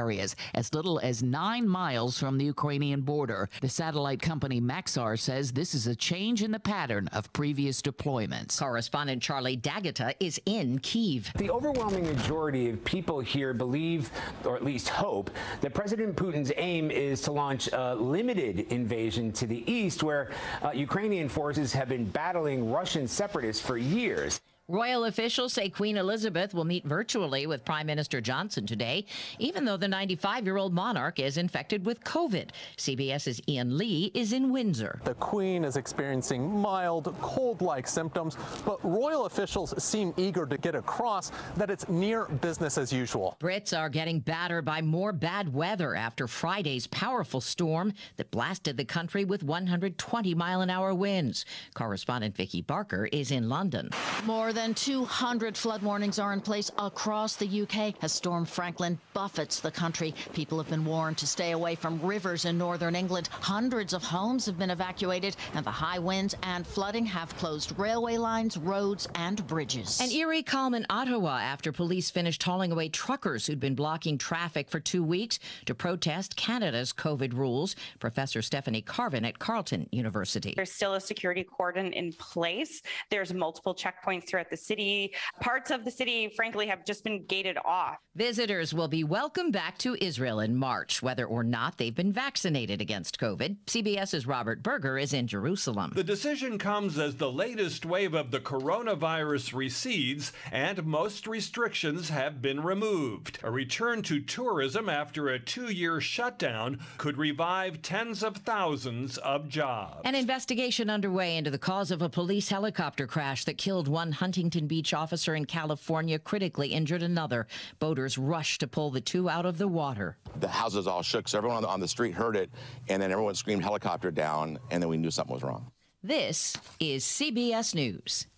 areas as little as nine miles from the Ukrainian border. The satellite company Maxar says this is a change in the pattern of previous deployments. Correspondent Charlie D'Agata is in Kiev. The overwhelming majority of people here believe, or at least hope, that President Putin's aim is to launch a limited invasion to the east, where uh, Ukrainian forces have been battling Russian separatists for years. Royal officials say Queen Elizabeth will meet virtually with Prime Minister Johnson today, even though the 95 year old monarch is infected with COVID. CBS's Ian Lee is in Windsor. The Queen is experiencing mild, cold like symptoms, but royal officials seem eager to get across that it's near business as usual. Brits are getting battered by more bad weather after Friday's powerful storm that blasted the country with 120 mile an hour winds. Correspondent Vicki Barker is in London. More than than 200 flood warnings are in place across the UK as Storm Franklin buffets the country. People have been warned to stay away from rivers in northern England. Hundreds of homes have been evacuated, and the high winds and flooding have closed railway lines, roads, and bridges. An eerie calm in Ottawa after police finished hauling away truckers who'd been blocking traffic for two weeks to protest Canada's COVID rules. Professor Stephanie Carvin at Carleton University. There's still a security cordon in place. There's multiple checkpoints throughout the city. Parts of the city, frankly, have just been gated off. Visitors will be welcome back to Israel in March, whether or not they've been vaccinated against COVID. CBS's Robert Berger is in Jerusalem. The decision comes as the latest wave of the coronavirus recedes and most restrictions have been removed. A return to tourism after a two year shutdown could revive tens of thousands of jobs. An investigation underway into the cause of a police helicopter crash that killed one Huntington Beach officer in California, critically injured another. Boaters rushed to pull the two out of the water. The houses all shook, so everyone on the, on the street heard it, and then everyone screamed helicopter down, and then we knew something was wrong. This is CBS News.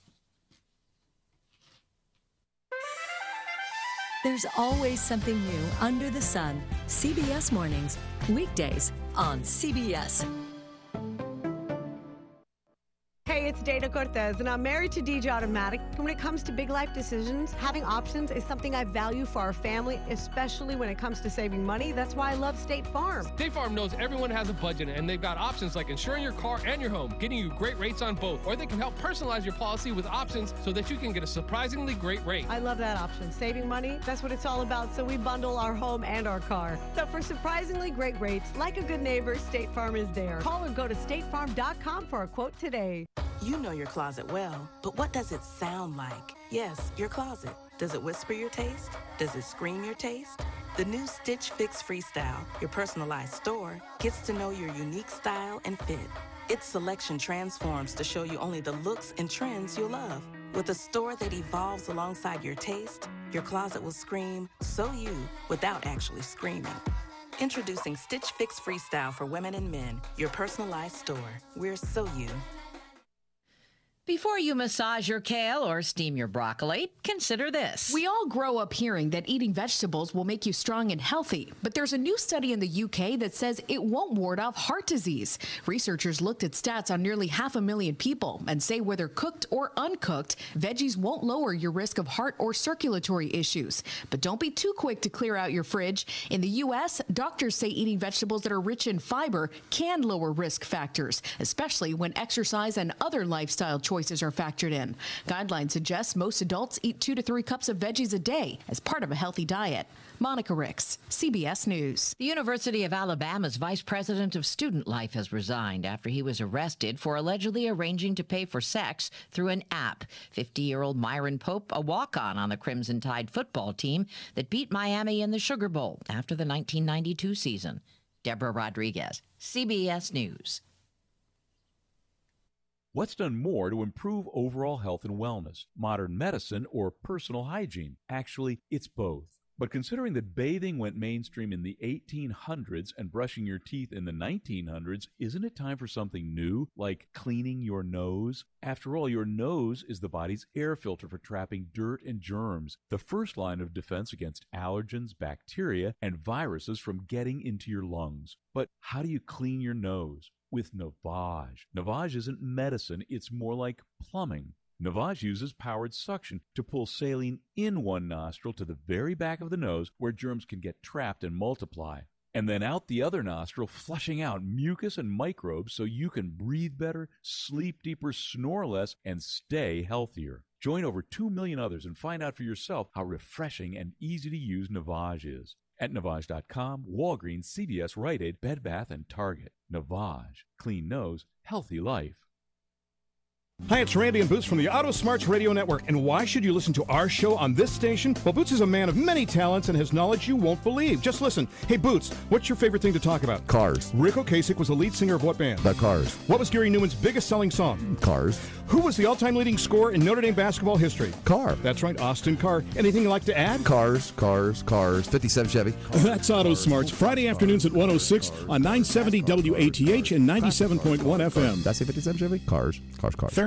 There's always something new under the sun. CBS Mornings, weekdays on CBS. It's Dana Cortez, and I'm married to DJ Automatic. When it comes to big life decisions, having options is something I value for our family, especially when it comes to saving money. That's why I love State Farm. State Farm knows everyone has a budget, and they've got options like insuring your car and your home, getting you great rates on both, or they can help personalize your policy with options so that you can get a surprisingly great rate. I love that option. Saving money, that's what it's all about, so we bundle our home and our car. So for surprisingly great rates, like a good neighbor, State Farm is there. Call or go to statefarm.com for a quote today. You know your closet well, but what does it sound like? Yes, your closet. Does it whisper your taste? Does it scream your taste? The new Stitch Fix Freestyle, your personalized store, gets to know your unique style and fit. Its selection transforms to show you only the looks and trends you'll love. With a store that evolves alongside your taste, your closet will scream, so you, without actually screaming. Introducing Stitch Fix Freestyle for women and men, your personalized store. We're so you. Before you massage your kale or steam your broccoli, consider this. We all grow up hearing that eating vegetables will make you strong and healthy, but there's a new study in the UK that says it won't ward off heart disease. Researchers looked at stats on nearly half a million people and say whether cooked or uncooked, veggies won't lower your risk of heart or circulatory issues. But don't be too quick to clear out your fridge. In the US, doctors say eating vegetables that are rich in fiber can lower risk factors, especially when exercise and other lifestyle choices choices are factored in. Guidelines suggest most adults eat two to three cups of veggies a day as part of a healthy diet. Monica Ricks, CBS News. The University of Alabama's vice president of student life has resigned after he was arrested for allegedly arranging to pay for sex through an app. 50 year old Myron Pope, a walk on on the Crimson Tide football team that beat Miami in the Sugar Bowl after the 1992 season. Deborah Rodriguez, CBS News. What's done more to improve overall health and wellness? Modern medicine or personal hygiene? Actually, it's both. But considering that bathing went mainstream in the 1800s and brushing your teeth in the 1900s, isn't it time for something new, like cleaning your nose? After all, your nose is the body's air filter for trapping dirt and germs, the first line of defense against allergens, bacteria, and viruses from getting into your lungs. But how do you clean your nose? With Navage. Navage isn't medicine, it's more like plumbing. Navage uses powered suction to pull saline in one nostril to the very back of the nose where germs can get trapped and multiply, and then out the other nostril, flushing out mucus and microbes so you can breathe better, sleep deeper, snore less, and stay healthier. Join over 2 million others and find out for yourself how refreshing and easy to use Navage is. At Navage.com, Walgreens, CVS, Rite Aid, Bed Bath, and Target. Navage. Clean nose, healthy life. Hi, it's Randy and Boots from the Auto Smarts Radio Network. And why should you listen to our show on this station? Well, Boots is a man of many talents and has knowledge you won't believe. Just listen. Hey, Boots, what's your favorite thing to talk about? Cars. Ric Ocasek was the lead singer of what band? The Cars. What was Gary Numan's biggest selling song? Cars. Who was the all-time leading scorer in Notre Dame basketball history? Car. That's right, Austin Carr. Anything you'd like to add? Cars, cars, cars. 57 Chevy. That's Auto Smarts. Friday afternoons at 106 on 970 WATH and 97.1 FM. That's a 57 Chevy? Cars, cars, cars.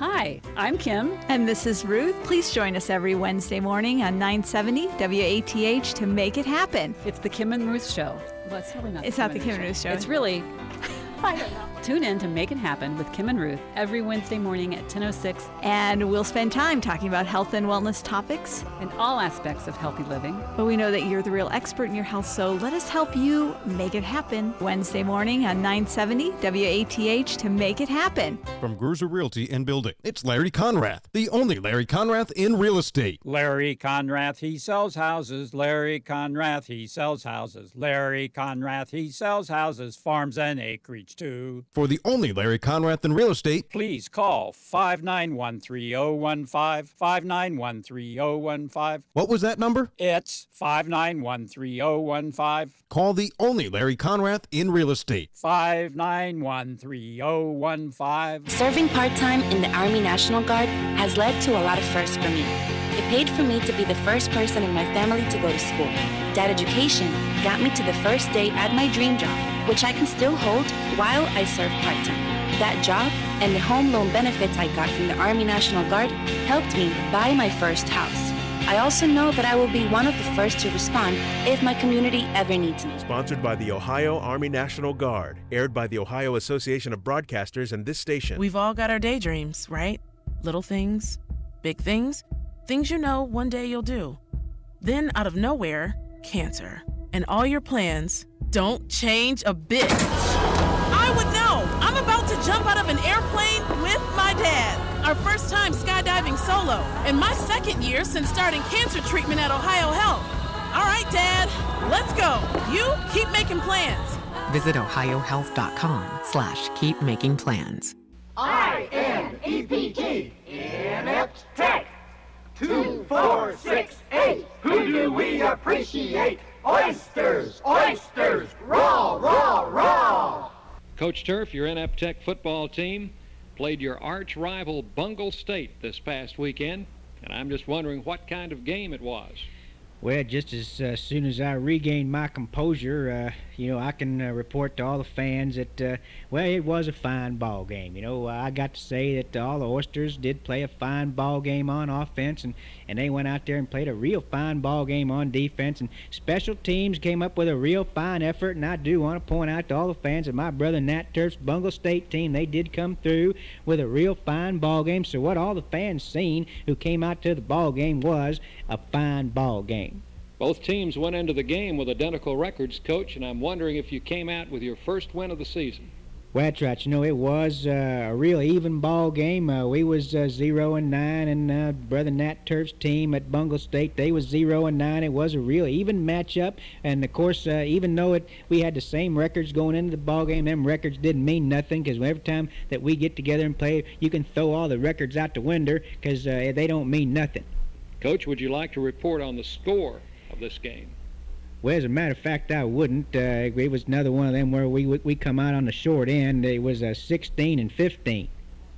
Hi, I'm Kim. And this is Ruth. Please join us every Wednesday morning on 970 WATH to make it happen. It's the Kim and Ruth Show. Well, it's really not. It's not the Kim and Ruth Show. It's really. I don't know. Tune in to Make It Happen with Kim and Ruth every Wednesday morning at 10:06, And we'll spend time talking about health and wellness topics. and all aspects of healthy living. But we know that you're the real expert in your health, so let us help you make it happen. Wednesday morning on 970 WATH to make it happen. From Gruser Realty and Building, it's Larry Conrath, the only Larry Conrath in real estate. Larry Conrath, he sells houses. Larry Conrath, he sells houses. Larry Conrath, he sells houses, farms and acreage too. For the only Larry Conrath in real estate, Please call 591 3015. 591 3015. what was that number? It's 591 3015. Call the only Larry Conrath in real estate. 591 3015. Serving part time in the Army National Guard has led to a lot of firsts for me. It paid for me to be the first person in my family to go to school. That education got me to the first day at my dream job, which I can still hold while I serve part time. That job and the home loan benefits I got from the Army National Guard helped me buy my first house. I also know that I will be one of the first to respond if my community ever needs me. Sponsored by the Ohio Army National Guard. Aired by the Ohio Association of Broadcasters and this station. We've all got our daydreams, right? Little things, big things, things you know one day you'll do. Then, out of nowhere, cancer. And all your plans don't change a bit. I would know! I'm about to jump out of an airplane with my dad. Our first time skydiving solo, and my second year since starting cancer treatment at Ohio Health. All right, Dad, let's go. You keep making plans. Visit ohiohealth.com slash keep making plans. I-N-E-P-T, Inept Tech. Two, four, six, eight. Who do we appreciate? Oysters, oysters, raw, raw, raw. Coach Turf, your Inept Tech football team played your arch rival Bungle State this past weekend, and I'm just wondering what kind of game it was. Well, just as uh, soon as I regain my composure, uh, you know, I can uh, report to all the fans that, uh, well, it was a fine ball game. You know, I got to say that all the Oysters did play a fine ball game on offense, and, and they went out there and played a real fine ball game on defense, and special teams came up with a real fine effort. And I do want to point out to all the fans that my brother Nat Turf's Bungle State team, they did come through with a real fine ball game. So what all the fans seen who came out to the ball game was a fine ball game. Both teams went into the game with identical records, Coach, and I'm wondering if you came out with your first win of the season. Well, that's right. You know, it was uh, a real even ball game. Uh, we was uh, zero and nine, and uh, brother Nat Turf's team at Bungle State they was zero and nine. It was a real even matchup, and of course, uh, even though it we had the same records going into the ball game, them records didn't mean nothing because every time that we get together and play, you can throw all the records out the window because uh, they don't mean nothing. Coach, would you like to report on the score of this game? Well, as a matter of fact, I wouldn't. Uh, it was another one of them where we we come out on the short end. It was a 16 and 15.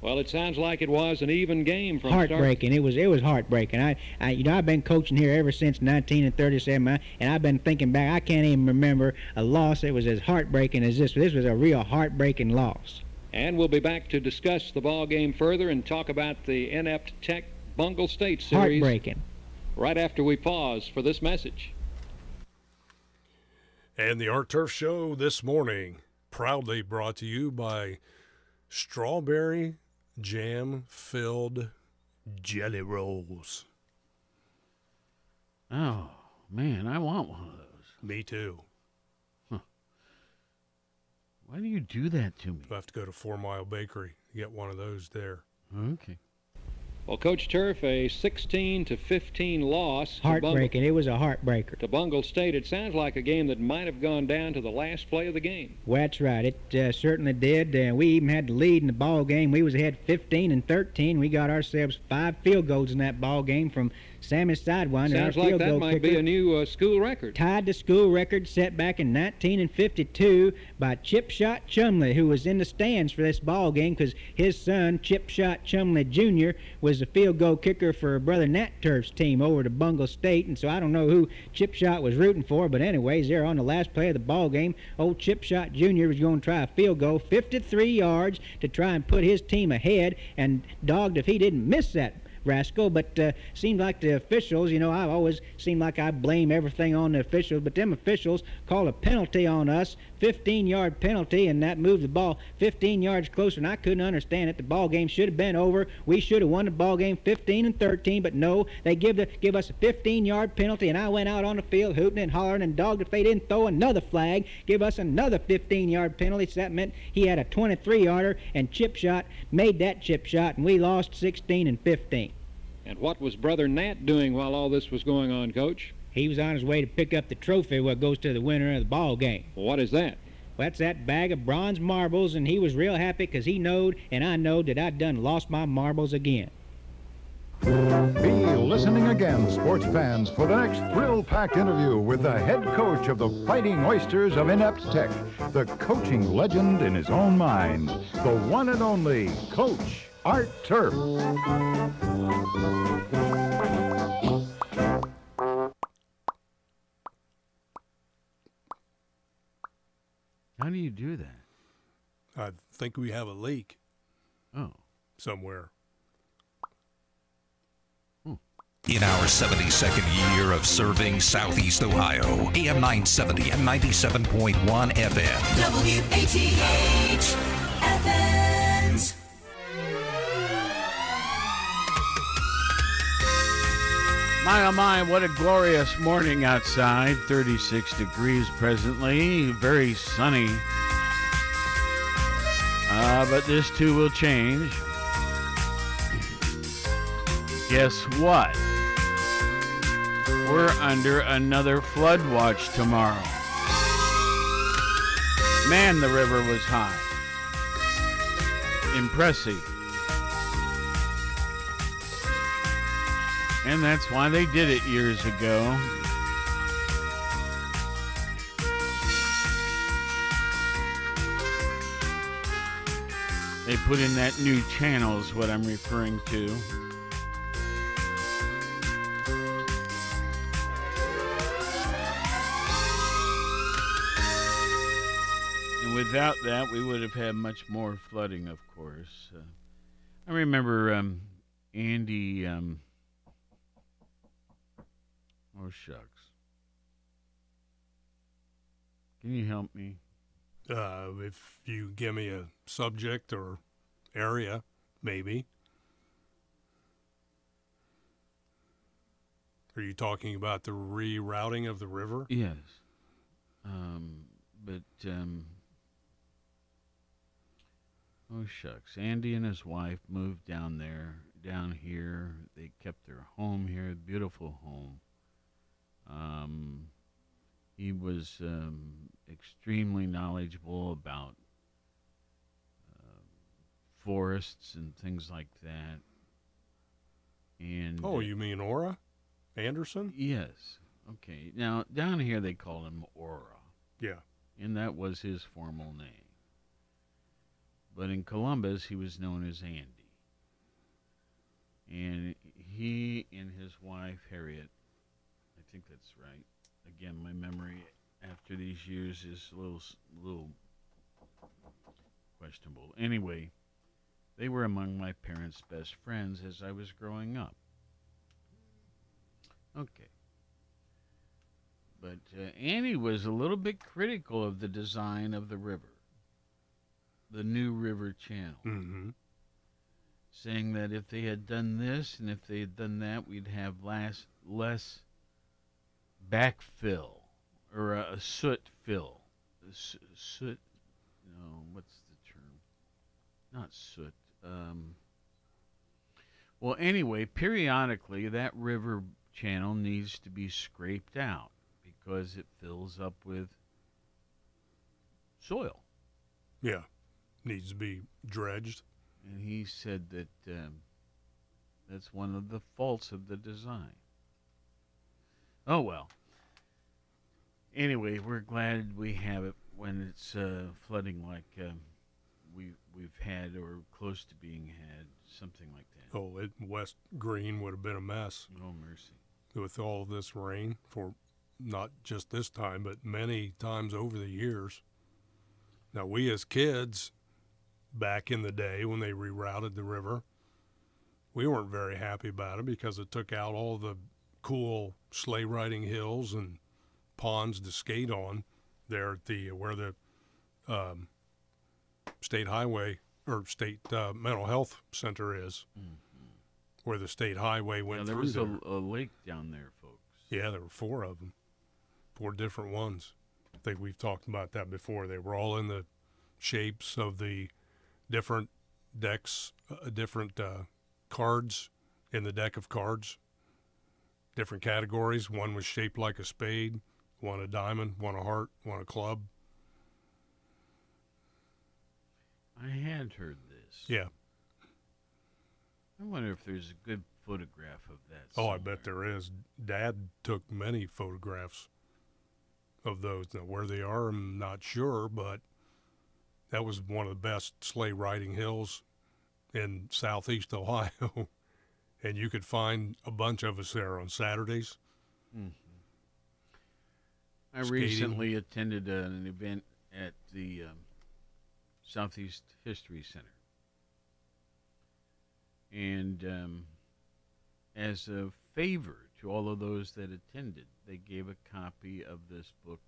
Well, it sounds like it was an even game from start. heartbreaking. It was it was heartbreaking. I, I you know I've been coaching here ever since 1937, I- and I've been thinking back. I can't even remember a loss that was as heartbreaking as this. This was a real heartbreaking loss. And we'll be back to discuss the ball game further and talk about the Inept Tech Bungle State series Heartbreaking. Right after we pause for this message. And the Art Turf Show this morning, proudly brought to you by strawberry jam filled jelly rolls. Oh, man, I want one of those. Me too. Why do you do that to me? You'll have to go to Four Mile Bakery to get one of those there. Okay. Well, Coach Turf, a 16 to 15 loss Heartbreaking. It was a heartbreaker. to Bungle State. It sounds like a game that might have gone down to the last play of the game. Well, that's right. It uh, certainly did. Uh, we even had the lead in the ball game. We was ahead 15 and 13. We got ourselves five field goals in that ball game from Sammy Sidewinder. Sounds like that might be a new uh, school record. tied the school record set back in 1952 by Chip Shot Chumley, who was in the stands for this ball game because his son, Chip Shot Chumley Jr., was the field goal kicker for Brother Nat Turf's team over to Bungle State. And so I don't know who Chip Shot was rooting for, but anyways, there on the last play of the ball game, old Chip Shot Jr. was going to try a field goal, 53 yards, to try and put his team ahead, and dogged if he didn't miss that rascal, but uh, seemed like the officials, you know, I always seem like I blame everything on the officials, but them officials called a penalty on us, 15 yard penalty, and that moved the ball 15 yards closer, and I couldn't understand it. The ball game should have been over. We should have won the ball game 15 and 13, but no, they give the give us a 15 yard penalty, and I went out on the field hooting and hollering and dogged if they didn't throw another flag, give us another 15 yard penalty. So that meant he had a 23 yarder, and chip shot made that chip shot, and we lost 16 and 15. And what was Brother Nat doing while all this was going on, Coach? He was on his way to pick up the trophy what goes to the winner of the ball game. What is that? Well, that's that bag of bronze marbles, and he was real happy 'cause he knowed, and I knowed that I'd done lost my marbles again. Be listening again, sports fans, for the next thrill-packed interview with the head coach of the Fighting Oysters of Inept Tech, the coaching legend in his own mind, the one and only Coach Art Turf. How do you do that? I think we have a leak Oh. somewhere. Hmm. In our 72nd year of serving Southeast Ohio, AM 970 and 97.1 FM. WATH Athens. My oh my, what a glorious morning outside. 36 degrees presently, very sunny. Uh, but this too will change. Guess what? We're under another flood watch tomorrow. Man, the river was high. Impressive. And that's why they did it years ago. They put in that new channel, is what I'm referring to. And without that, we would have had much more flooding, of course. Uh, I remember um, Andy. Um, oh, shucks. Can you help me? Uh, if you give me a subject or area, maybe. Are you talking about the rerouting of the river? Yes. Um, but, um, oh, shucks. Andy and his wife moved down there, down here. They kept their home here, beautiful home. Um, he was um, extremely knowledgeable about uh, forests and things like that. And Oh, you mean Ora Anderson? Yes. Okay. Now down here they call him Ora. Yeah. And that was his formal name. but in Columbus he was known as Andy. And he and his wife Harriet, think that's right. Again, my memory after these years is a little little questionable. Anyway, they were among my parents' best friends as I was growing up. Okay. But uh, Annie was a little bit critical of the design of the river, the new river channel, Mm-hmm. saying that if they had done this and if they had done that, we'd have less, less backfill or a, a soot fill. A s- soot, no, what's the term? Not soot. Um, well, anyway, periodically that river channel needs to be scraped out because it fills up with soil. Yeah. Needs to be dredged. And he said that um, that's one of the faults of the design. Oh, well. Anyway, we're glad we have it when it's uh, flooding like um, we, we've had or close to being had, something like that. Oh, it, West Green would have been a mess Oh, mercy. with all this rain for not just this time, but many times over the years. Now, we as kids, back in the day when they rerouted the river, we weren't very happy about it because it took out all the cool sleigh riding hills and ponds to skate on there at the where the um, state highway or state uh, mental health center is, where the state highway went Yeah, there was there. a, a lake down there, folks. Yeah, there were four of them, four different ones. I think we've talked about that before. They were all in the shapes of the different decks, uh, different uh, cards in the deck of cards, different categories. One was shaped like a spade, one a diamond, one a heart, one a club. I had heard this. Yeah. I wonder if there's a good photograph of that. Oh, I bet there is. Dad took many photographs of those. Now, where they are, I'm not sure, but that was one of the best sleigh riding hills in southeast Ohio. And you could find a bunch of us there on Saturdays. Mhm. I Skating. recently attended an event at the um, Southeast History Center. And um, as a favor to all of those that attended, they gave a copy of this book.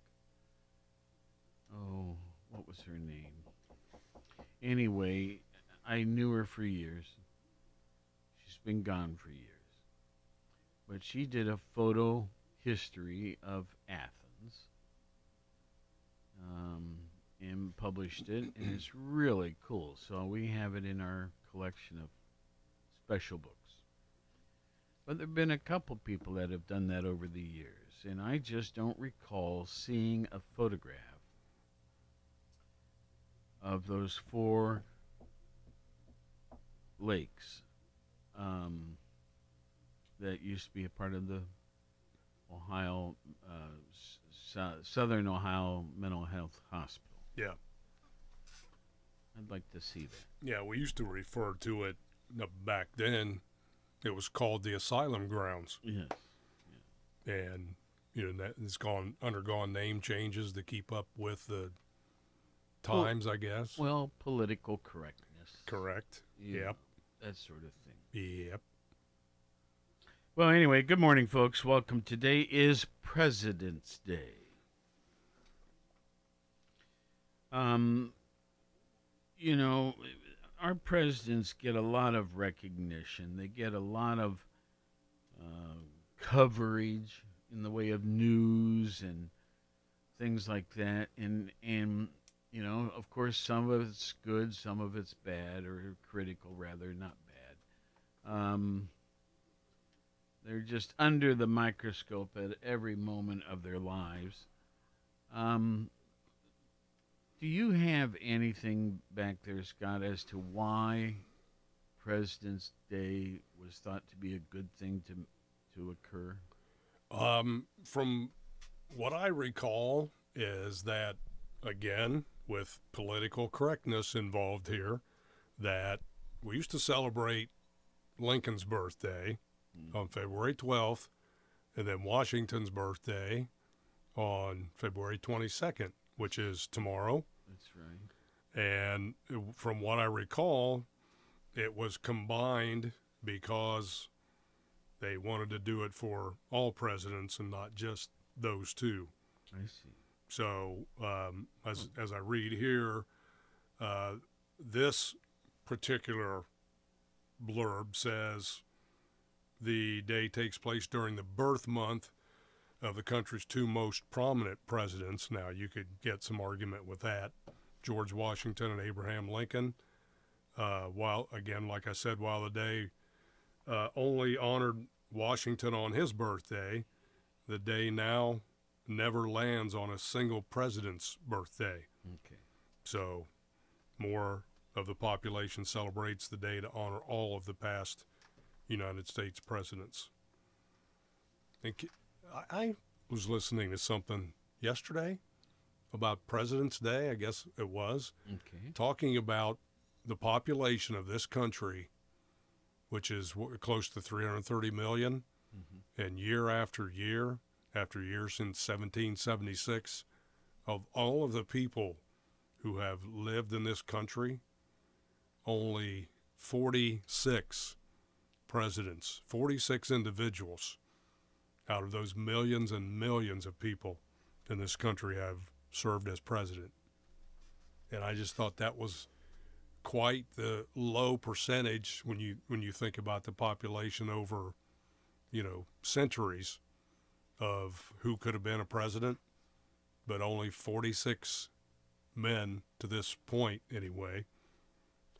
Oh, what was her name? Anyway, I knew her for years. Been gone for years. But she did a photo history of Athens um, and published it, and it's really cool. So we have it in our collection of special books. But there have been a couple people that have done that over the years, and I just don't recall seeing a photograph of those four lakes um, that used to be a part of the Ohio, uh, s- Southern Ohio Mental Health Hospital. Yeah. I'd like to see that. Yeah, we used to refer to it uh, back then. It was called the asylum grounds. Yes. And you know that it's gone undergone name changes to keep up with the Well- times, I guess. Well, political correctness. Correct. you Yep. know, that sort of thing. Yep. Well, anyway, good morning, folks. Welcome. Today is President's Day. Um, you know, our presidents get a lot of recognition. They get a lot of uh, coverage in the way of news and things like that. And and you know, of course, some of it's good, some of it's bad, or critical rather, not. Um, they're just under the microscope at every moment of their lives. Um, do you have anything back there, Scott, as to why President's Day was thought to be a good thing to to occur? Um, from what I recall, is that again with political correctness involved here that we used to celebrate Lincoln's birthday on February 12th and then Washington's birthday on February 22nd, which is tomorrow. That's right. And from what I recall, it was combined because they wanted to do it for all presidents and not just those two. I see. So, um, as, as I read here, uh, this particular blurb says the day takes place during the birth month of the country's two most prominent presidents. Now, you could get some argument with that George Washington and Abraham Lincoln. Uh, while, again, like I said, while the day uh, only honored Washington on his birthday, the day now never lands on a single president's birthday. Okay. So, more of the population celebrates the day to honor all of the past United States presidents. And I, was listening to something yesterday about President's Day, I guess it was, Okay. talking about the population of this country, which is close to 330 million, mm-hmm. and year after year after year since 1776, of all of the people who have lived in this country, only 46 presidents, 46 individuals out of those millions and millions of people in this country have served as president. And I just thought that was quite the low percentage when you when you think about the population over, you know, centuries of who could have been a president, but only 46 men to this point anyway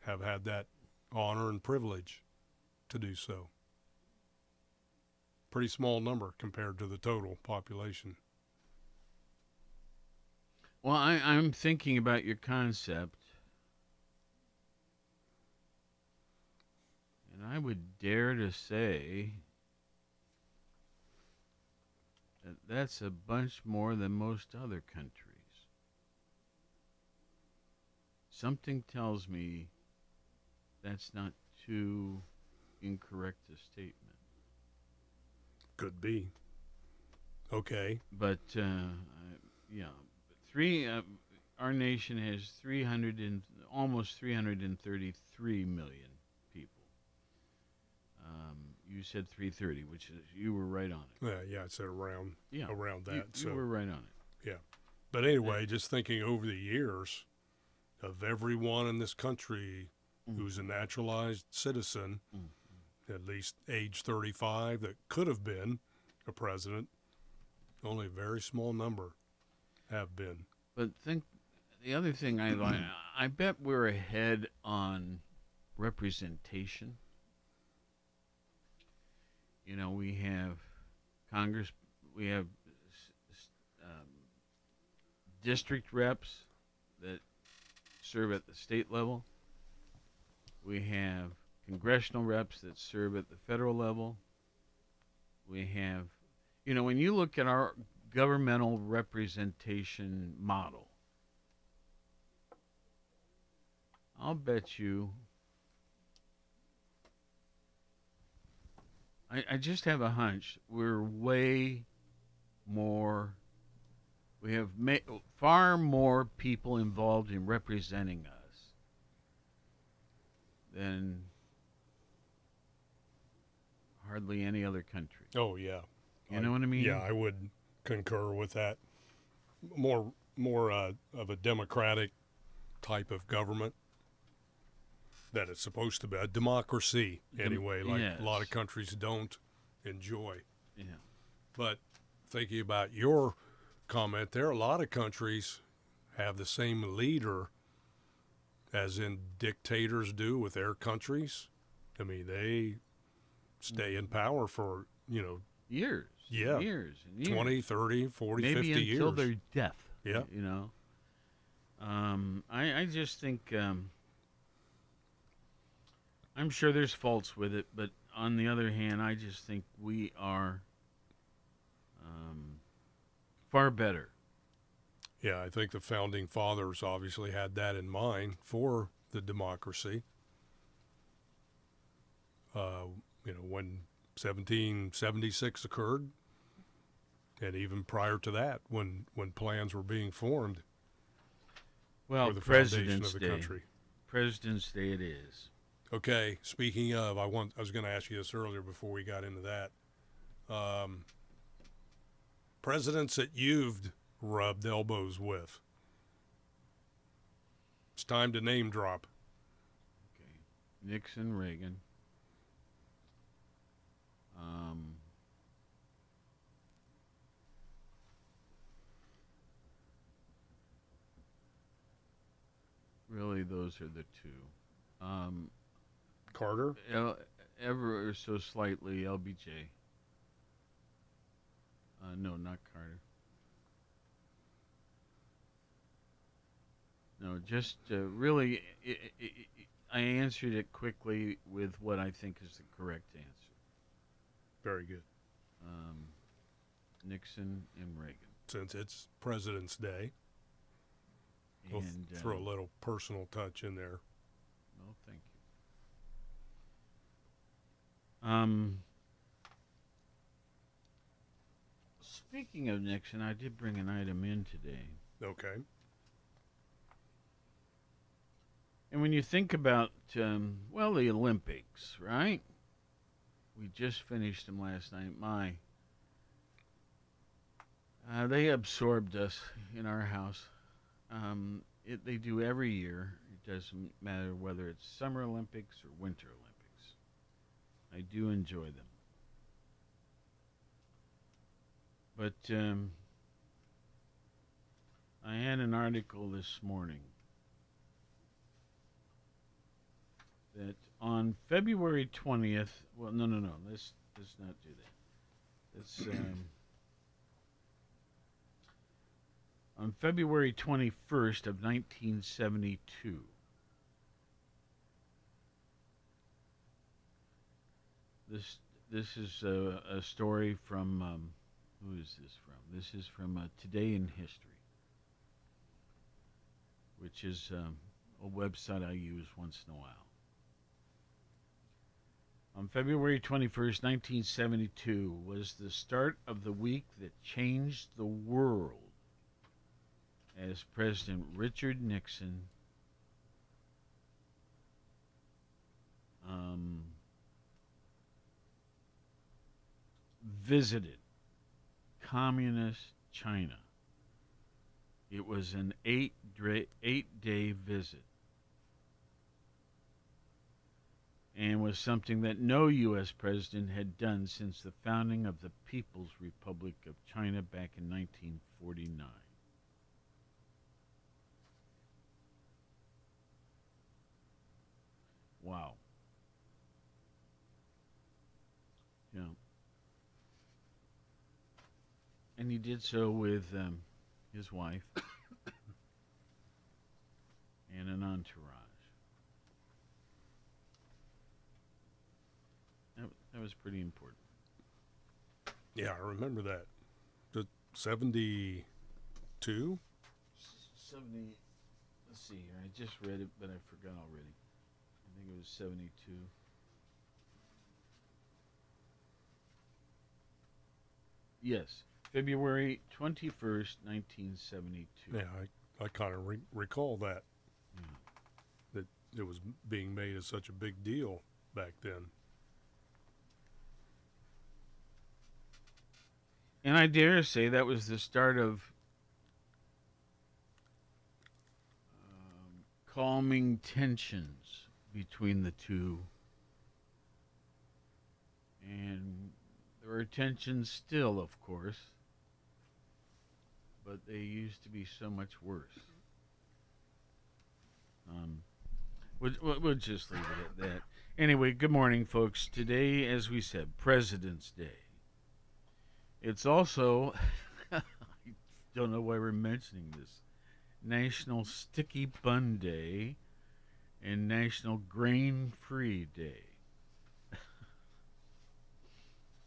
have had that honor and privilege to do so. Pretty small number compared to the total population. Well, I, I'm thinking about your concept. And I would dare to say that that's a bunch more than most other countries. Something tells me that's not too incorrect a statement. Could be. Okay. But uh, I- yeah, three. Uh, our nation has three hundred and almost three hundred and thirty-three million people. Um, you said three thirty, which is you were right on it. Yeah, yeah, it's around Yeah, around that. you- so you were right on it. Yeah. But anyway, just thinking over the years of everyone in this country Mm. who's a naturalized citizen, at least age 35, that could have been a president, only a very small number have been. But think the other thing I like. I bet we're ahead on representation. You know, we have Congress, we have um, district reps that serve at the state level. We have congressional reps that serve at the federal level. We have, you know, when you look at our governmental representation model, I'll bet you. I, I just have a hunch we're way more. We have far more people involved in representing us than hardly any other country. Oh yeah. You know what I mean? Yeah, I would concur with that. More more uh, of a democratic type of government that it's supposed to be a democracy Dem- anyway, like a lot of countries don't enjoy. Yeah. But thinking about your comment there, a lot of countries have the same leader as in dictators do with their countries. I mean, they stay in power for, you know, years. Yeah. Years and years. 20, 30, 40, Maybe 50 until years. their death. Yeah. You know. Um, I, I just think um, I'm sure there's faults with it, but on the other hand, I just think we are um, far better Yeah, I think the founding fathers obviously had that in mind for the democracy. Uh, you know, when 1776 occurred, and even prior to that, when when plans were being formed Well, for the foundation President's of the Day. country. President's Day it is. Okay. Speaking of, I want I was going to ask you this earlier before we got into that. Um, presidents that you've rubbed elbows with. It's time to name drop. Okay. Nixon, Reagan. Um, really, those are the two. Um, Carter? L- ever so slightly, LBJ. Uh, no, not Carter. No, just uh, really, i i i I answered it quickly with what I think is the correct answer. Very good. Um, Nixon and Reagan. Since it's President's Day, we'll And, throw a um, little personal touch in there. No, thank you. Um, speaking of Nixon, I did bring an item in today. Okay. And when you think about, um, well, the Olympics, right? We just finished them last night. My, uh, they absorbed us in our house. Um, it, they do every year. It doesn't matter whether it's Summer Olympics or Winter Olympics. I do enjoy them. But um, I had an article this morning that on February 20th, well, no, no, no, let's, let's not do that. Let's, um, on February 21st of 1972, this, this is a, a story from, um, who is this from? This is from uh, Today in History, which is um, a website I use once in a while. On February 21st, 1972, was the start of the week that changed the world as President Richard Nixon um, visited communist China. It was an eight, eight day visit. And was something that no U.S. president had done since the founding of the People's Republic of China back in 1949. Wow. Yeah. And he did so with um, his wife and an entourage. That, was pretty important. Yeah, I remember that. The 72? 70. Let's see here. I just read it, but I forgot already. I think it was 72. Yes, February 21st, 1972. Yeah, I, I kind of re- recall that. That it was being made as such a big deal back then. And I dare say that was the start of um, calming tensions between the two. And there are tensions still, of course, but they used to be so much worse. Um, we'll, we'll just leave it at that. Anyway, good morning, folks. Today, as we said, President's Day. It's also, I don't know why we're mentioning this, National Sticky Bun Day and National Grain Free Day.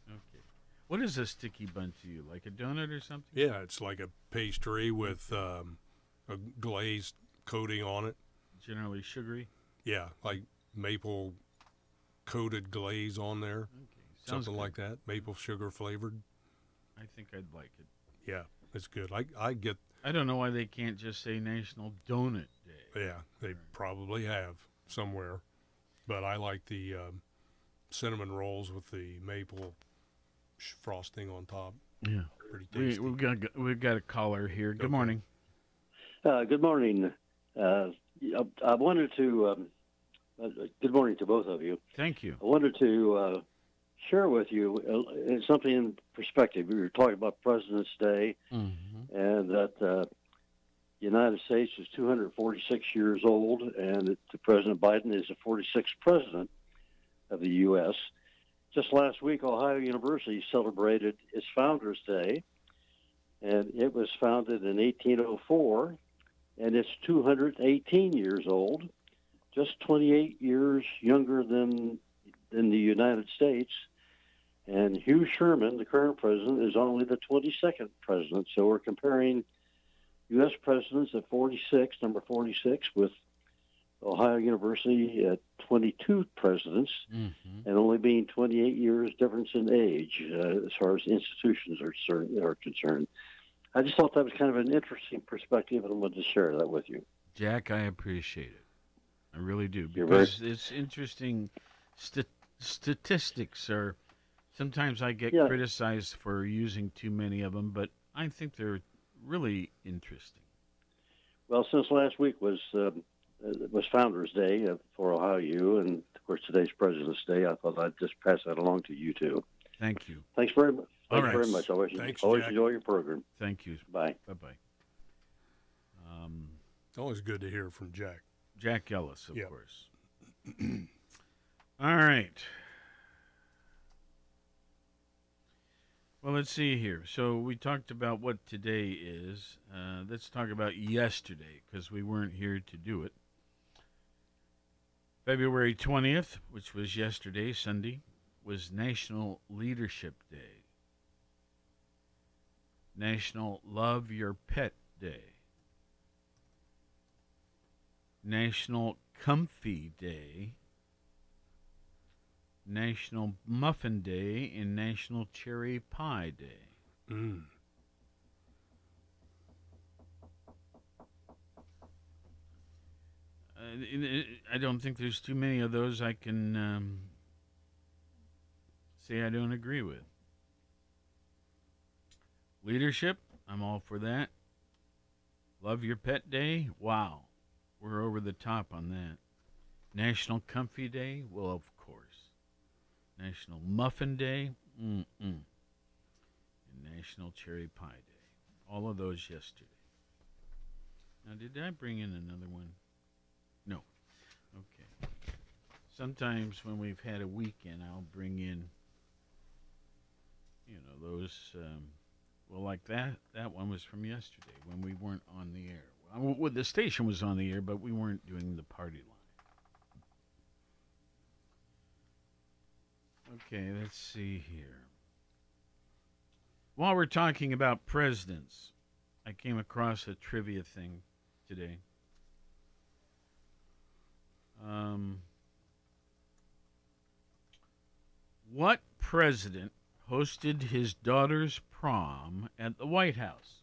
okay. What is a sticky bun to you? Like a donut or something? Yeah, it's like a pastry with um, a glazed coating on it. Generally sugary. Yeah, like maple coated glaze on there. Sounds Something good. like that. Maple sugar flavored. I think I'd like it. Yeah, it's good. I I get I don't know why they can't just say National Donut Day. yeah, they probably have somewhere. But I like the um, cinnamon rolls with the maple sh- frosting on top. Yeah. Pretty We, tasty. we've got we've got a caller here. Good Okay. morning. Uh, good morning. Uh, I, I wanted to. Um, uh, good morning to both of you. Thank you. I wanted to uh, share with you uh, something in perspective. We were talking about President's Day, Mm-hmm. and that uh, the United States is 246 years old, and that President Biden is the 46th president of the U.S. Just last week, Ohio University celebrated its Founders Day, and it was founded in 1804, and it's 218 years old, just 28 years younger than than the United States. And Hugh Sherman, the current president, is only the 22nd president. So we're comparing U.S. presidents at 46, number 46, with Ohio University at 22 presidents, Mm-hmm. and only being 28 years difference in age uh, as far as institutions are, cer- are concerned. I just thought that was kind of an interesting perspective, and I wanted to share that with you. Jack, I appreciate it. I really do because it's interesting. St- statistics are sometimes I get Yeah. criticized for using too many of them, but I think they're really interesting. Well, since last week was um, uh, was Founders Day uh, for Ohio U, and of course today's President's Day, I thought I'd just pass that along to you too. Thank you. Thanks very much. All Thanks right. very much. I always, Thanks, always Jack. enjoy your program. Thank you. Bye. Bye bye. Um, Always good to hear from Jack. Jack Ellis, of Yeah. course. All right. Well, let's see here. So we talked about what today is. Uh, let's talk about yesterday because we weren't here to do it. February 20th, which was yesterday, Sunday, was National Leadership Day. National Love Your Pet Day. National Comfy Day, National Muffin Day, and National Cherry Pie Day. Mm. Uh, I don't think there's too many of those I can um, say I don't agree with. Leadership, I'm all for that. Love Your Pet Day, wow. We're over the top on that. National Comfy Day, well, of. National Muffin Day, mm-mm. And National Cherry Pie Day. All of those yesterday. Now, did I bring in another one? No. Okay. Sometimes when we've had a weekend, I'll bring in, you know, those. Um, well, like that. That one was from yesterday when we weren't on the air. Well, the station was on the air, but we weren't doing the party line. Okay, let's see here. While we're talking about presidents, I came across a trivia thing today. Um, what president hosted his daughter's prom at the White House?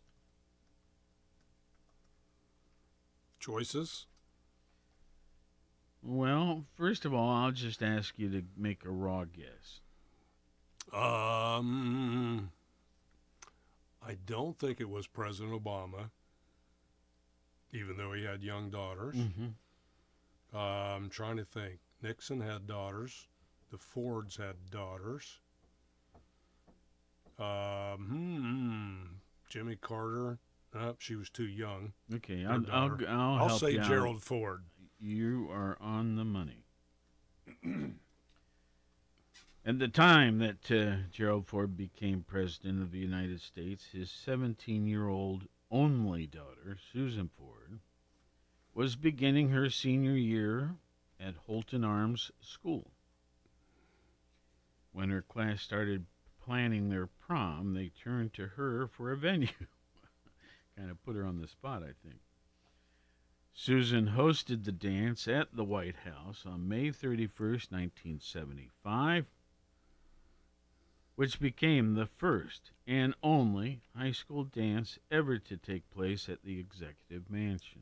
Choices? Well, first of all, I'll just ask you to make a raw guess. Um, I don't think it was President Obama, even though he had young daughters. Mhm. Uh, I'm trying to think. Nixon had daughters. The Fords had daughters. Um, hmm, Jimmy Carter. Uh, she was too young. Okay, I'll, I'll. I'll, help say. Gerald Ford. You are on the money. At the time that uh, Gerald Ford became president of the United States, his 17 year old only daughter, Susan Ford, was beginning her senior year at Holton Arms School. When her class started planning their prom, they turned to her for a venue. kind of put her on the spot, I think. Susan hosted the dance at the White House on May 31, 1975, which became the first and only high school dance ever to take place at the Executive Mansion.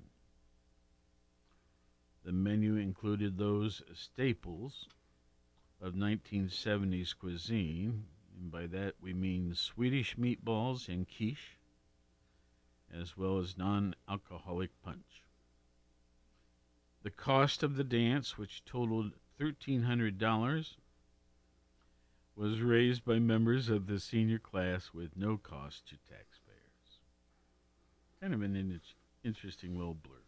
The menu included those staples of 1970s cuisine, and by that we mean Swedish meatballs and quiche, as well as non alcoholic punch. The cost of the dance, which totaled $1,300, was raised by members of the senior class with no cost to taxpayers. Kind of an in- interesting little blurb.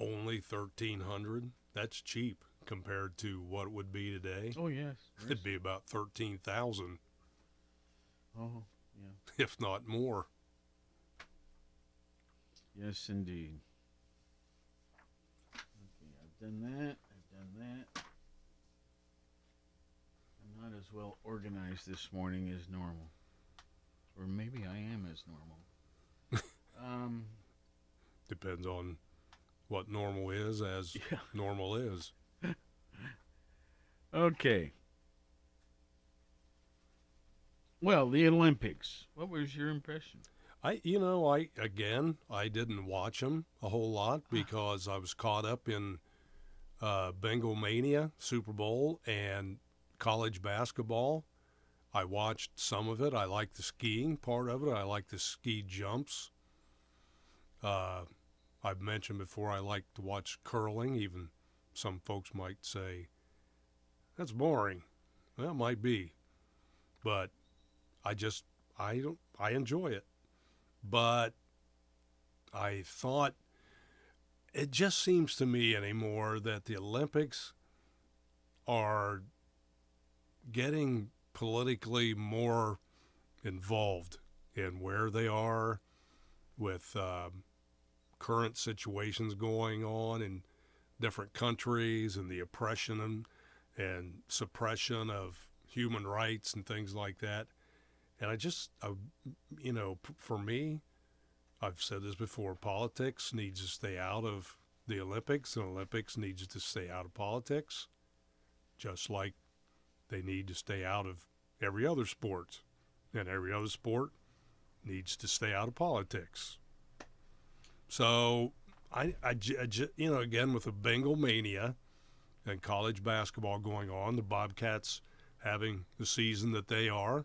Only thirteen hundred. That's cheap compared to what it would be today. Oh, yes. It'd be about 13000 Oh, uh-huh, yeah. if not more. Yes, indeed. Done that. I've done that. I'm not as well organized this morning as normal. Or maybe I am as normal. um, Depends on what normal is, as normal is. okay. Well, the Olympics. What was your impression? I, you know, I again, I didn't watch them a whole lot because I was caught up in uh, Bengal Mania, Super Bowl, and college basketball. I watched some of it. I like the skiing part of it. I like the ski jumps. Uh, I've mentioned before I like to watch curling. Even some folks might say that's boring. Well, it might be, but I just I don't I enjoy it. But I thought it just seems to me anymore that the Olympics are getting politically more involved in where they are with um, current situations going on in different countries and the oppression and, and suppression of human rights and things like that. And I just, I, you know, for me, I've said this before politics needs to stay out of the Olympics, and Olympics needs to stay out of politics, just like they need to stay out of every other sport. And every other sport needs to stay out of politics. So, I, I, I you know, again, with the Bengal mania and college basketball going on, the Bobcats having the season that they are,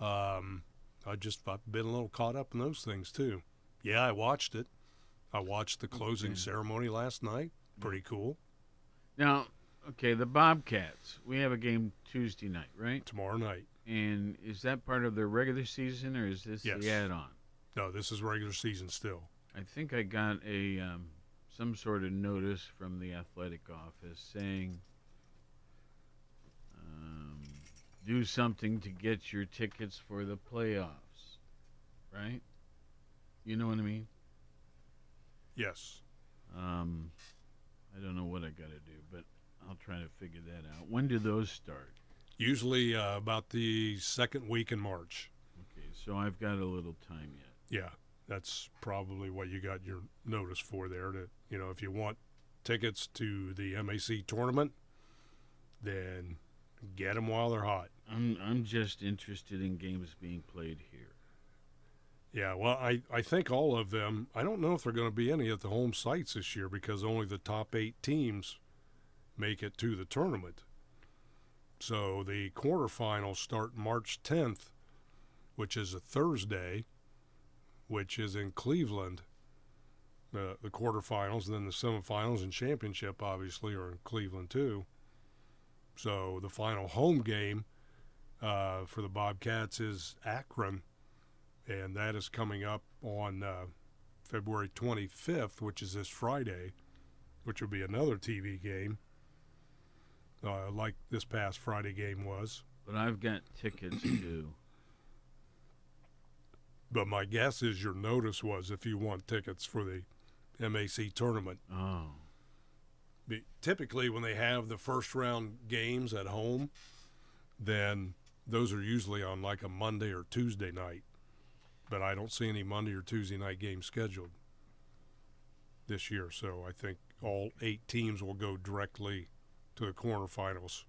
um, I just I've been a little caught up in those things too. Yeah, I watched it. I watched the closing Okay. ceremony last night. Pretty cool. Now, okay, the Bobcats. We have a game Tuesday night, right? Tomorrow night. And is that part of their regular season, or is this Yes. the add-on? No, this is regular season still. I think I got a um, some sort of notice from the athletic office saying, um, "Do something to get your tickets for the playoffs." Right? You know what I mean? Yes. Um, I don't know what I got to do, but I'll try to figure that out. When do those start? Usually uh, about the second week in March. Okay, so I've got a little time yet. Yeah, that's probably what you got your notice for there. To you know, if you want tickets to the MAC tournament, then get them while they're hot. I'm I'm just interested in games being played here. Yeah, well, I, I think all of them. I don't know if there are going to be any at the home sites this year because only the top eight teams make it to the tournament. So the quarterfinals start March 10th, which is a Thursday, which is in Cleveland. Uh, the quarterfinals, and then the semifinals and championship obviously are in Cleveland too. So the final home game uh, for the Bobcats is Akron and that is coming up on uh, February 25th, which is this Friday, which will be another TV game, uh, like this past Friday game was. But I've got tickets to. But my guess is your notice was if you want tickets for the MAC tournament. Oh. Typically, when they have the first round games at home, then those are usually on like a Monday or Tuesday night. But I don't see any Monday or Tuesday night games scheduled this year. So I think all eight teams will go directly to the quarterfinals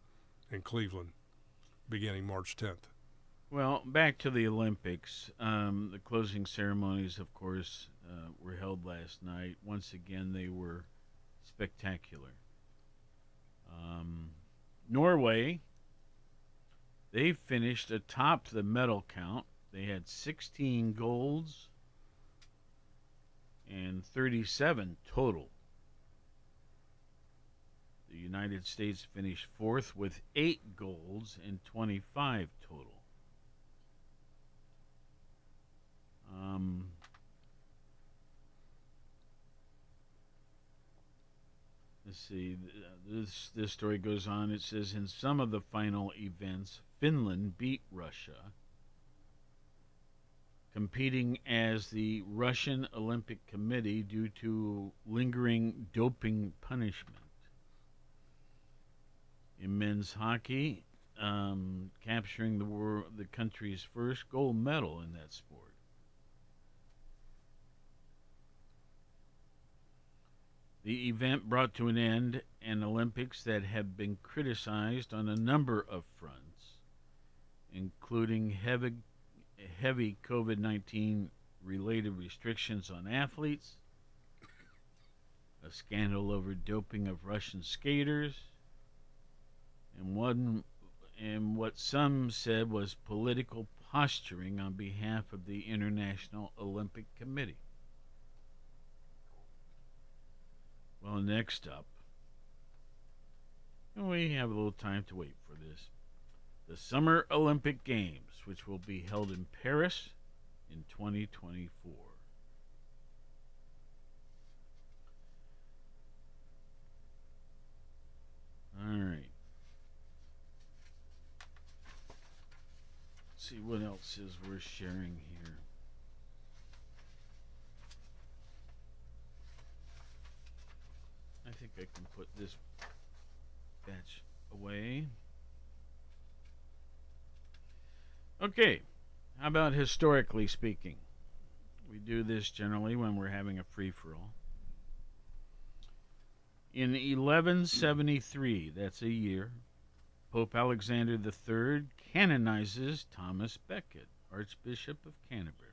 in Cleveland beginning March 10th. Well, back to the Olympics. Um, the closing ceremonies, of course, uh, were held last night. Once again, they were spectacular. Um, Norway, they finished atop the medal count. They had 16 golds and 37 total. The United States finished fourth with eight golds and 25 total. Um, let's see. This this story goes on. It says in some of the final events, Finland beat Russia, competing as the Russian Olympic Committee due to lingering doping punishment. In men's hockey, um, capturing the wor- the country's first gold medal in that sport. The event brought to an end an Olympics that had been criticized on a number of fronts, including heavy, heavy COVID 19 related restrictions on athletes, a scandal over doping of Russian skaters, and one and what some said was political posturing on behalf of the International Olympic Committee. Well, next up, we have a little time to wait for this. The Summer Olympic Games, which will be held in Paris in 2024. All right. Let's see what else is worth sharing here. I think I can put this batch away. Okay, how about historically speaking? We do this generally when we're having a free for all. In 1173, that's a year, Pope Alexander III canonizes Thomas Becket, Archbishop of Canterbury.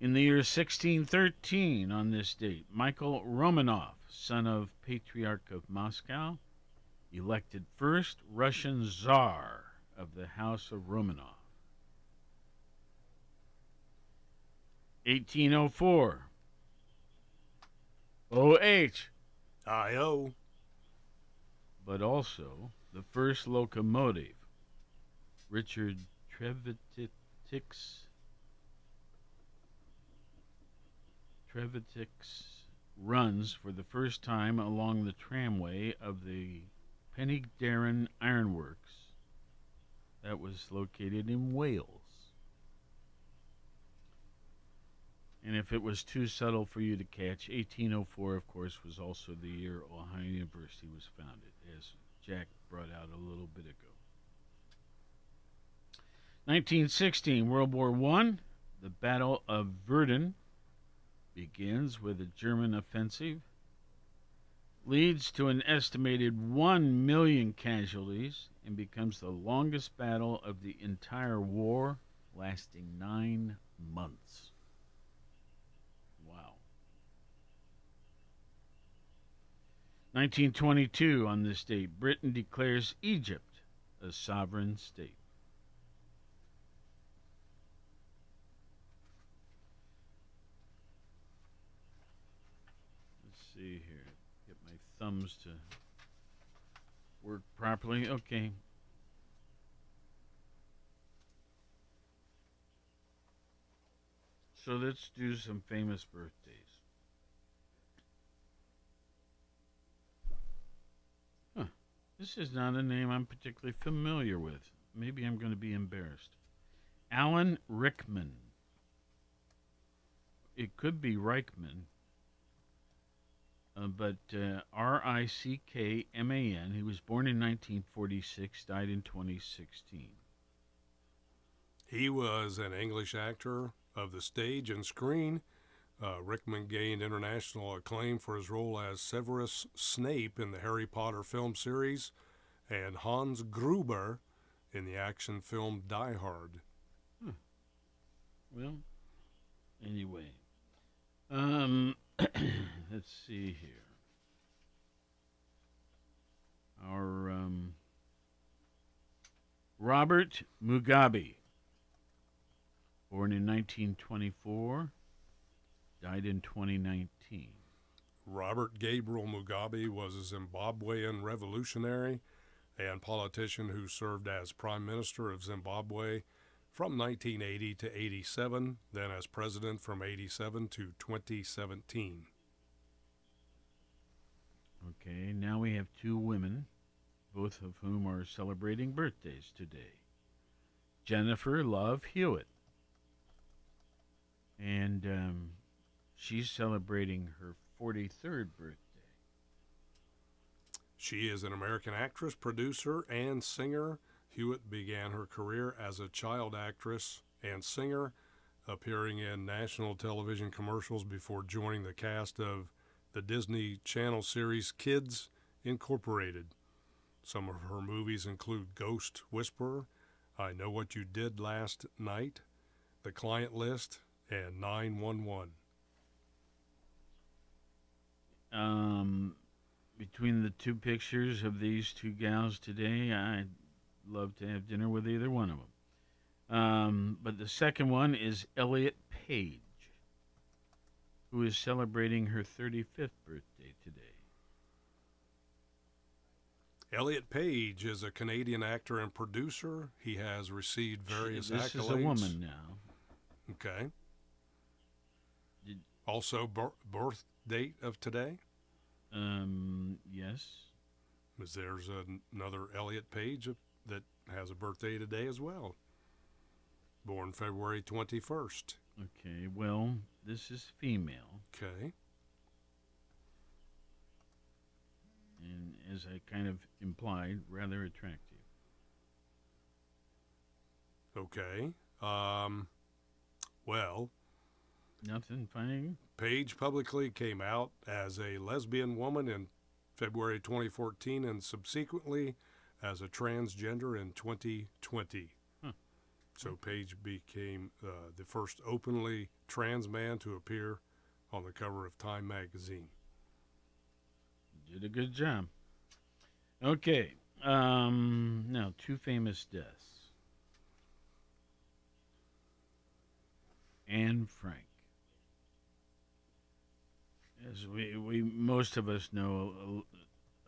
In the year 1613, on this date, Michael Romanov, son of Patriarch of Moscow, elected first Russian Tsar of the House of Romanov. 1804, OH. I.O. But also the first locomotive, Richard Trevithick's Trevithick's runs for the first time along the tramway of the Penydarren Ironworks that was located in Wales. And if it was too subtle for you to catch, 1804, of course, was also the year Ohio University was founded, as Jack brought out a little bit ago. 1916, World War I, the Battle of Verdun begins with a German offensive, leads to an estimated 1 million casualties, and becomes the longest battle of the entire war, lasting nine months. Wow. 1922, on this date, Britain declares Egypt a sovereign state. see here. Get my thumbs to work properly. Okay. So let's do some famous birthdays. Huh. This is not a name I'm particularly familiar with. Maybe I'm going to be embarrassed. Alan Rickman. It could be Reichman Uh, but uh, R I C K M A N. He was born in 1946, died in 2016. He was an English actor of the stage and screen. Uh, Rickman gained international acclaim for his role as Severus Snape in the Harry Potter film series and Hans Gruber in the action film Die Hard. Well, anyway, um, let's see here. Our um, Robert Mugabe, born in 1924, died in 2019. Robert Gabriel Mugabe was a Zimbabwean revolutionary and politician who served as Prime Minister of Zimbabwe from 1980 to 87, then as President from 87 to 2017. Okay, now we have two women, both of whom are celebrating birthdays today. Jennifer Love Hewitt. And um, she's celebrating her 43rd birthday. She is an American actress, producer, and singer. Hewitt began her career as a child actress and singer, appearing in national television commercials before joining the cast of the Disney Channel series Kids Incorporated. Some of her movies include Ghost Whisperer, I Know What You Did Last Night, The Client List, and 911. Um, between the two pictures of these two gals today, I'd love to have dinner with either one of them. Um, but the second one is Elliot Page, who is celebrating her 35th birthday today. Elliot Page is a Canadian actor and producer. He has received various this accolades. is a woman now. Okay. Did- also, bir- birth date of today. Um, yes. Is there's an- another Elliot Page that has a birthday today as well. Born February 21st. Okay, well, this is female. Okay. and as I kind of implied, rather attractive. Okay. Um, well, Nothing funny. Page publicly came out as a lesbian woman in February 2014 and subsequently as a transgender in 2020. Huh. So Page became uh, the first openly trans man to appear on the cover of Time magazine. Did a good job. Okay. Um, now, two famous deaths. Anne Frank. As we, we most of us know, uh,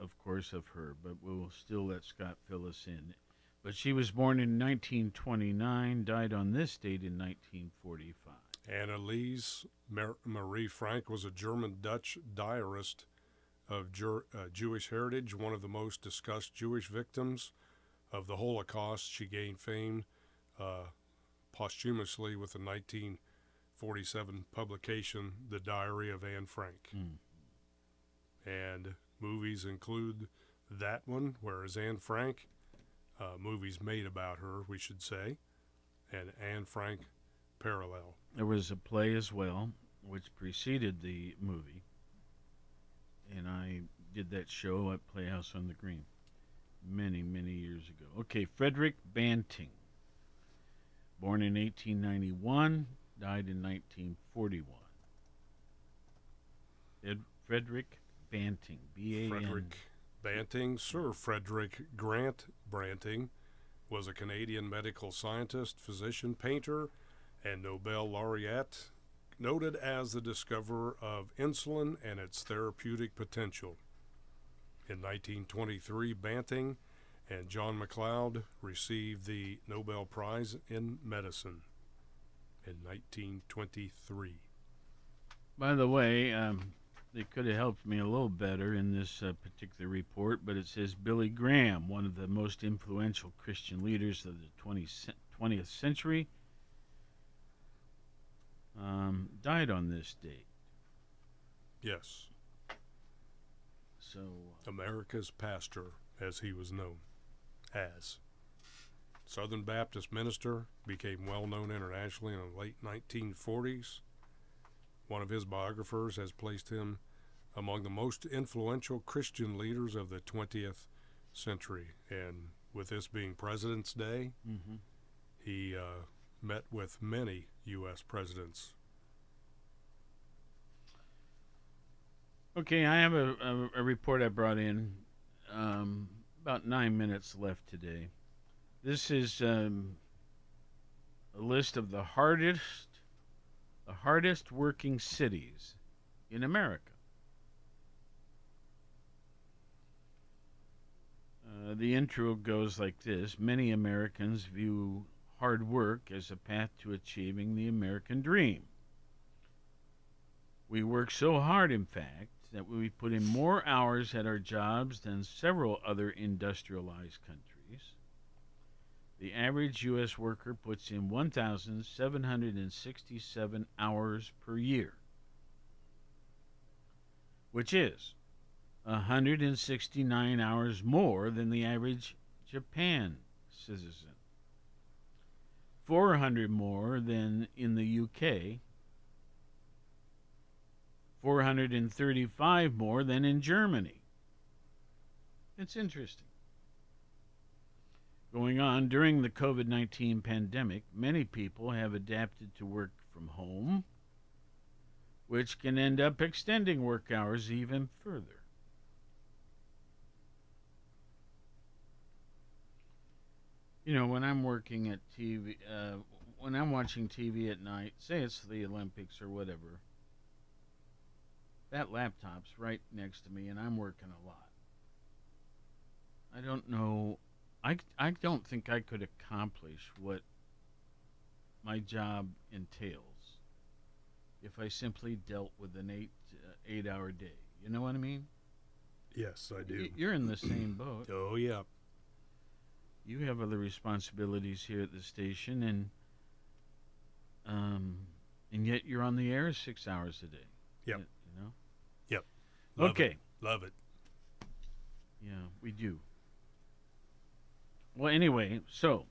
of course, of her, but we'll still let Scott fill us in. But she was born in 1929, died on this date in 1945. Anneliese Mar- Marie Frank was a German Dutch diarist of Jer- uh, Jewish heritage, one of the most discussed Jewish victims of the Holocaust. She gained fame uh, posthumously with the 1947 publication, The Diary of Anne Frank. And movies include that one, whereas Anne Frank, uh, movies made about her, we should say, and Anne Frank parallel. There was a play as well, which preceded the movie, and I did that show at Playhouse on the Green many, many years ago. Okay, Frederick Banting, born in 1891, died in 1941. Ed Frederick Banting, B A N. Frederick Banting, Sir Frederick Grant Banting, was a Canadian medical scientist, physician, painter, and Nobel laureate, noted as the discoverer of insulin and its therapeutic potential. In 1923, Banting and John MacLeod received the Nobel Prize in Medicine in 1923. By the way, um, they could have helped me a little better in this uh, particular report, but it says Billy Graham, one of the most influential Christian leaders of the 20, cen- 20th century, um, died on this date. Yes. So America's pastor, as he was known as. Southern Baptist minister, became well known internationally in the late 1940s. One of his biographers has placed him among the most influential Christian leaders of the 20th century. And with this being President's Day, Mhm. he uh, met with many U.S. presidents. Okay, I have a, a, a report I brought in. Um, about nine minutes left today. This is um, a list of the hardest, the hardest working cities in America. Uh, the intro goes like this Many Americans view hard work as a path to achieving the American dream. We work so hard, in fact, that we put in more hours at our jobs than several other industrialized countries. The average U.S. worker puts in 1,767 hours per year, which is 169 hours more than the average Japan citizen, 400 more than in the UK, 435 more than in Germany. It's interesting. Going on, during the COVID 19 pandemic, many people have adapted to work from home, which can end up extending work hours even further. You know, when I'm working at TV, uh, when I'm watching TV at night, say it's the Olympics or whatever, that laptop's right next to me and I'm working a lot. I don't know. I, I don't think I could accomplish what my job entails if I simply dealt with an eight uh, eight hour day. You know what I mean? Yes, I do. You're in the same boat. Oh, yeah. You have other responsibilities here at the station, and um, and yet you're on the air six hours a day. Yep. You know. Yep. Love okay. It. Love it. Yeah, we do. Well, anyway, so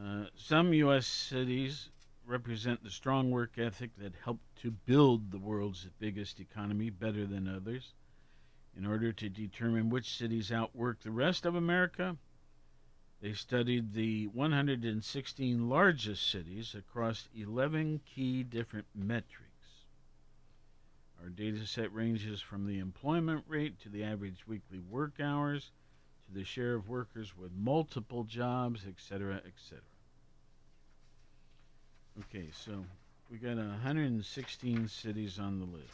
uh, some U.S. cities represent the strong work ethic that helped to build the world's biggest economy better than others. In order to determine which cities outwork the rest of America, they studied the 116 largest cities across 11 key different metrics. Our data set ranges from the employment rate to the average weekly work hours to the share of workers with multiple jobs, etc., etc. Okay, so we got 116 cities on the list.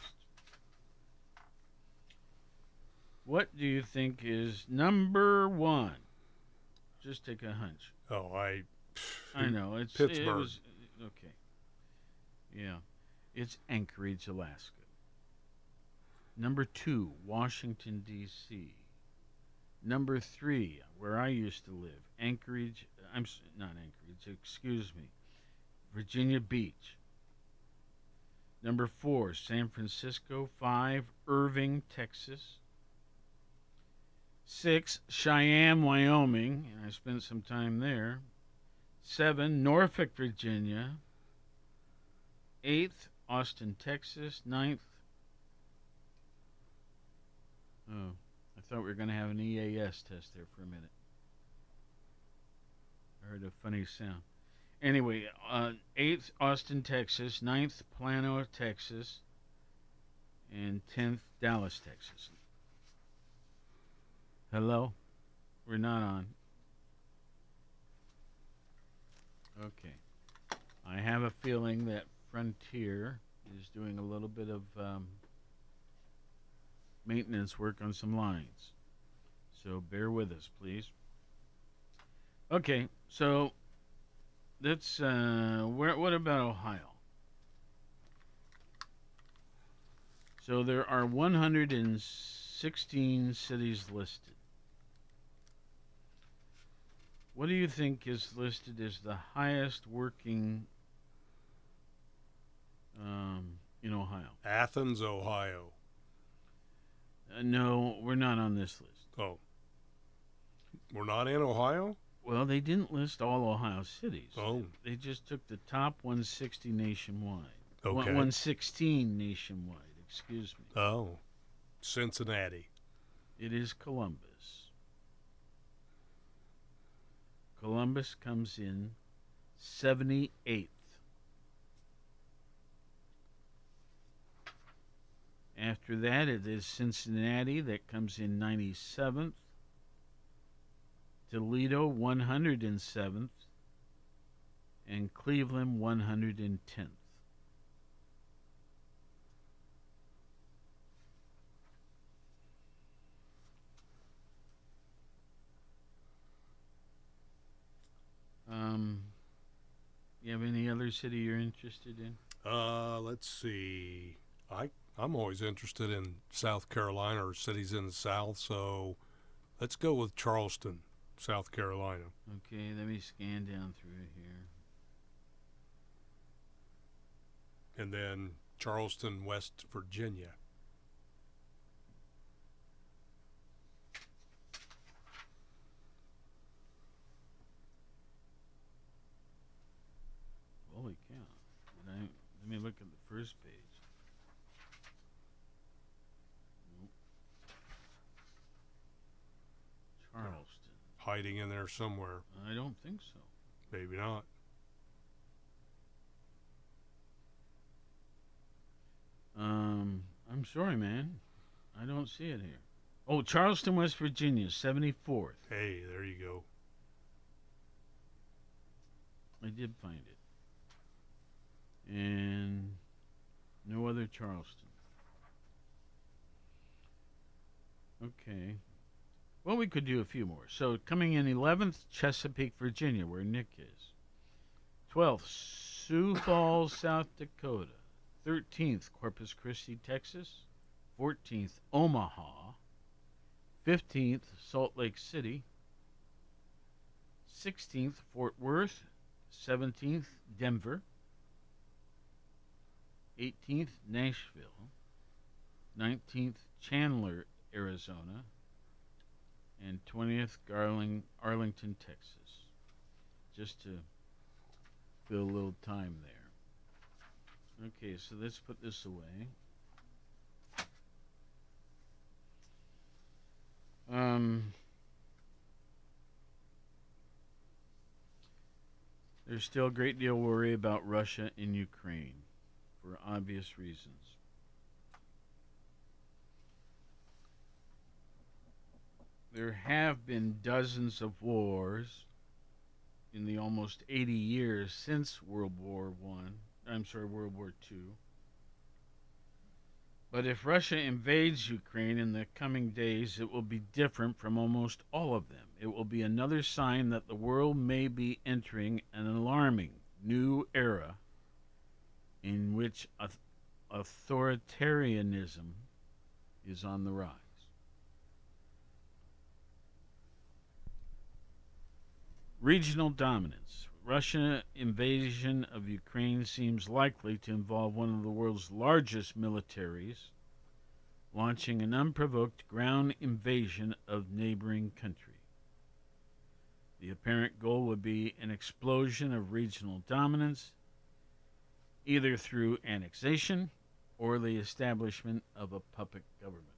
What do you think is number one? Just take a hunch. Oh, I. I know it's It Pittsburgh. was, okay. Yeah, it's Anchorage, Alaska. Number two, Washington D.C. Number three, where I used to live, Anchorage. I'm not Anchorage. Excuse me, Virginia Beach. Number four, San Francisco. Five, Irving, Texas. Six, Cheyenne, Wyoming, and I spent some time there. Seven, Norfolk, Virginia. Eighth, Austin, Texas. Ninth, oh, thought we were going to have an EAS test there for a minute. I heard a funny sound. Anyway, uh, eighth, Austin, Texas. Ninth, Plano, Texas. And tenth, Dallas, Texas. Hello? We're not on. Okay. I have a feeling that Frontier is doing a little bit of um, maintenance work on some lines. So bear with us, please. Okay, so that's uh, where. What about Ohio? So there are 116 cities listed. What do you think is listed as the highest working um, in Ohio? Athens, Ohio. Uh, no, we're not on this list. Oh. We're not in Ohio? Well, they didn't list all Ohio cities. Oh. They just took the top 160 nationwide. Okay. 116 nationwide, excuse me. Oh. Cincinnati. It is Columbus. Columbus comes in 78th. After that, it is Cincinnati that comes in 97th. Toledo 107th. And Cleveland 110th. Um, you have any other city you're interested in? Uh, let's see. I I'm always interested in South Carolina or cities in the South, so let's go with Charleston, South Carolina. Okay, let me scan down through here. And then Charleston, West Virginia. Holy cow! I, let me look at the first page. Nope. Charleston. Hiding in there somewhere. I don't think so. Maybe not. Um, I'm sorry, man. I don't see it here. Oh, Charleston, West Virginia, 74th. Hey, there you go. I did find it. And no other Charleston. Okay. Well, we could do a few more. So coming in 11th, Chesapeake, Virginia, where Nick is. 12th, Sioux Falls, South Dakota. 13th, Corpus Christi, Texas. 14th, Omaha. 15th, Salt Lake City. 16th, Fort Worth. 17th, Denver. 18th, Nashville. 19th, Chandler, Arizona. And 20th, Garling, Arlington, Texas. Just to fill a little time there. Okay, so let's put this away. Um, there's still a great deal of worry about Russia and Ukraine for obvious reasons. There have been dozens of wars in the almost 80 years since World War One. I'm sorry, World War Two. But if Russia invades Ukraine in the coming days, it will be different from almost all of them. It will be another sign that the world may be entering an alarming new era in which authoritarianism is on the rise. Regional dominance. Russian invasion of Ukraine seems likely to involve one of the world's largest militaries launching an unprovoked ground invasion of neighboring country. The apparent goal would be an explosion of regional dominance either through annexation or the establishment of a puppet government.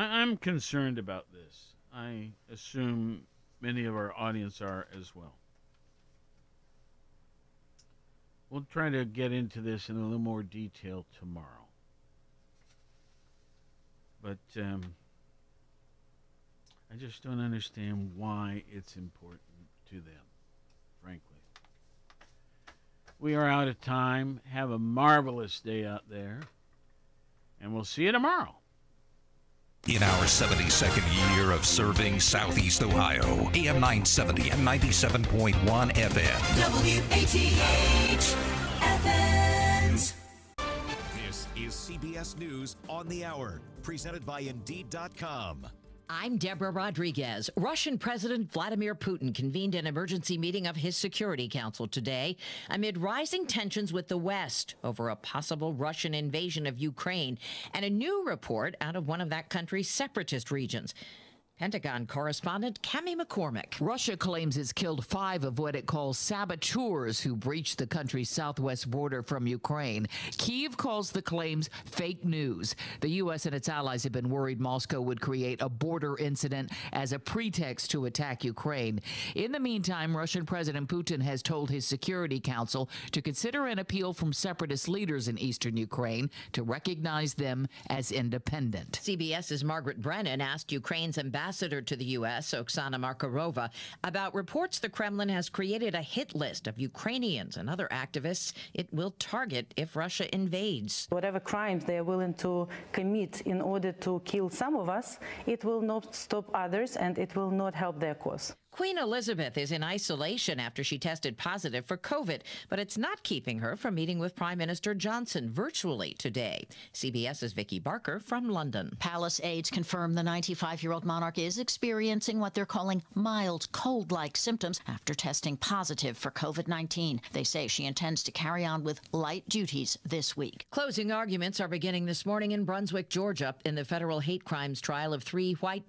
I- I'm concerned about this. I assume many of our audience are as well. We'll try to get into this in a little more detail tomorrow. But um, I just don't understand why it's important to them, frankly. We are out of time. Have a marvelous day out there. And we'll see you tomorrow. In our 72nd year of serving Southeast Ohio, AM 970 and 97.1 FM. WATH Athens. This is CBS News on the Hour, presented by Indeed.com. I'm Deborah Rodriguez. Russian President Vladimir Putin convened an emergency meeting of his Security Council today amid rising tensions with the West over a possible Russian invasion of Ukraine and a new report out of one of that country's separatist regions. Pentagon correspondent Cami McCormick. Russia claims it's killed five of what it calls saboteurs who breached the country's southwest border from Ukraine. Kiev calls the claims fake news. The U.S. and its allies have been worried Moscow would create a border incident as a pretext to attack Ukraine. In the meantime, Russian President Putin has told his Security Council to consider an appeal from separatist leaders in eastern Ukraine to recognize them as independent. CBS's Margaret Brennan asked Ukraine's ambassador ambassador to the U.S., Oksana Markarova, about reports the Kremlin has created a hit list of Ukrainians and other activists it will target if Russia invades. Whatever crimes they are willing to commit in order to kill some of us, it will not stop others and it will not help their cause. Queen Elizabeth is in isolation after she tested positive for COVID, but it's not keeping her from meeting with Prime Minister Johnson virtually today. CBS's Vicki Barker from London. Palace aides confirm the 95 year old monarch is experiencing what they're calling mild cold like symptoms after testing positive for COVID 19. They say she intends to carry on with light duties this week. Closing arguments are beginning this morning in Brunswick, Georgia, in the federal hate crimes trial of three white men.